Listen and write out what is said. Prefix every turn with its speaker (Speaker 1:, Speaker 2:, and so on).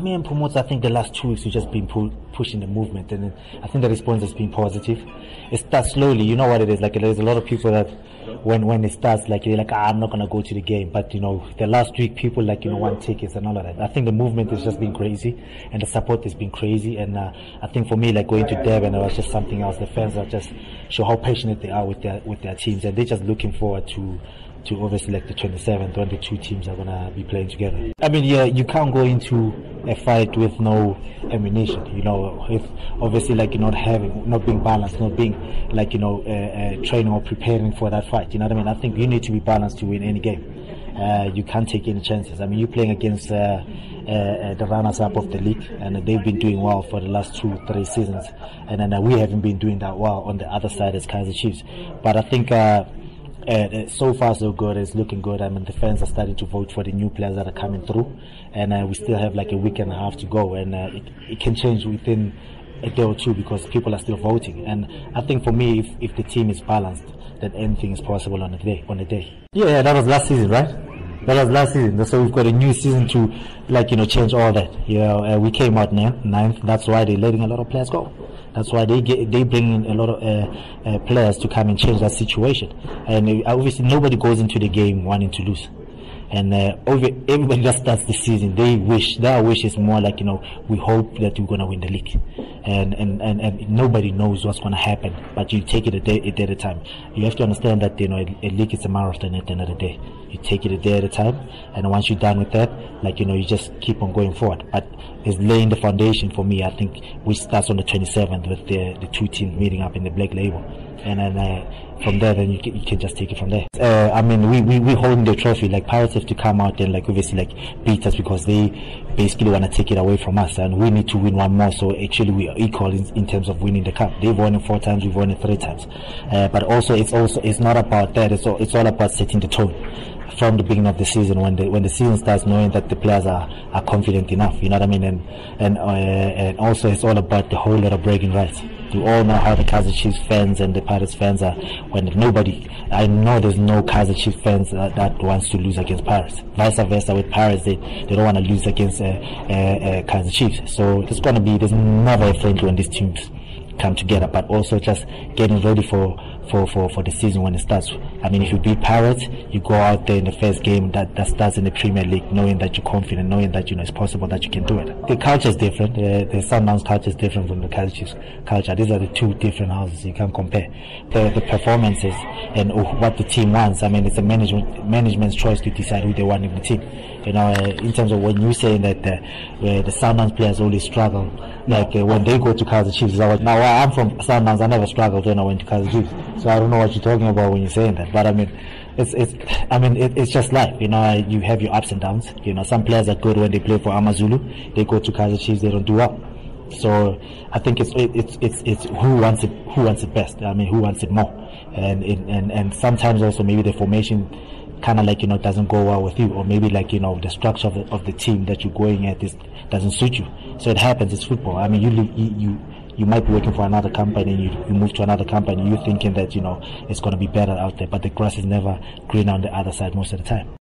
Speaker 1: Me and promoters, I think the last two weeks we've just been pu- pushing the movement, and I think the response has been positive. It starts slowly. You know what it is like. There's a lot of people that when when it starts, like they're like, ah, I'm not gonna go to the game. But you know, the last week people like you know want tickets and all of that. I think the movement has just been crazy, and the support has been crazy. And uh, I think for me, like going to Durban, was just something else. The fans are just show how passionate they are with their with their teams, and they're just looking forward to to obviously like the 27th when the two teams are gonna be playing together. I mean, yeah, you can't go into a fight with no ammunition. You know, if obviously like you're not having, not being balanced, not being like you know uh, uh, training or preparing for that fight. You know what I mean? I think you need to be balanced to win any game. Uh, you can't take any chances. I mean, you're playing against uh, uh, uh, the runners-up of the league, and they've been doing well for the last two, three seasons, and then we haven't been doing that well on the other side as Kaizer Chiefs. But I think uh, so far so good. It's looking good. I mean, the fans are starting to vote for the new players that are coming through, and uh, we still have like a week and a half to go, and uh, it, it can change within a day or two because people are still voting. And I think for me, if, if the team is balanced, then anything is possible on a day. On a day. Yeah, that was last season, right? That was last season. So we've got a new season to, like you know, change all that. You know, uh, we came out ninth, ninth. That's why they're letting a lot of players go. That's why they get they bring in a lot of uh, uh, players to come and change that situation. And uh, obviously, nobody goes into the game wanting to lose. And uh, everybody that starts the season, they wish their wish is more like you know we hope that we're gonna win the league, and and and, and nobody knows what's gonna happen. But you take it a day, a day at a time. You have to understand that you know a, a league is a marathon at the end of the day. You take it a day at a time, and once you're done with that, like you know you just keep on going forward. But it's laying the foundation for me. I think which starts on the 27th with the the two teams meeting up in the black label, and then. Uh, from there, then you can, you can just take it from there. Uh, I mean, we, we, we holding the trophy. Like, Pirates have to come out and, like, obviously, like, beat us because they basically want to take it away from us. And we need to win one more. So, actually, we are equal in, in terms of winning the cup. They've won it four times, we've won it three times. Uh, but also, it's also, it's not about that. It's all, it's all about setting the tone from the beginning of the season when the when the season starts knowing that the players are, are confident enough you know what I mean and and uh, and also it's all about the whole lot of breaking rights you all know how the Kaizer Chiefs fans and the Pirates fans are when nobody I know there's no Kaizer Chiefs fans that, that wants to lose against Pirates. Vice versa with Pirates they, they don't want to lose against uh, uh, uh, Kaizer Chiefs. So it's going to be there's never a friendly when these teams come together but also just getting ready for for, for, for the season when it starts. I mean, if you beat Pirates, you go out there in the first game that, that starts in the Premier League, knowing that you're confident, knowing that you know it's possible that you can do it. The culture is different. Uh, the Sundowns culture is different from the Kaizer culture. These are the two different houses. You can't compare the, the performances and what the team wants. I mean, it's a management management's choice to decide who they want in the team. You know, uh, in terms of when you say that uh, the Sundowns players only struggle, like uh, when they go to Kaizer Chiefs. Now, I'm from Sundowns. I never struggled when I went to Kaizer Chiefs. So I don't know what you're talking about when you're saying that. But I mean, it's it's I mean it, it's just life. You know, you have your ups and downs. You know, some players are good when they play for Amazulu. They go to Kaizer Chiefs, they don't do well. So I think it's it's it's it's who wants it who wants it best. I mean, who wants it more, and and and sometimes also maybe the formation kind of like you know doesn't go well with you, or maybe like you know the structure of the, of the team that you're going at is doesn't suit you. So it happens. It's football. I mean, you you you might be working for another company and you, you move to another company, you're thinking that, you know, it's going to be better out there, but the grass is never green on the other side most of the time.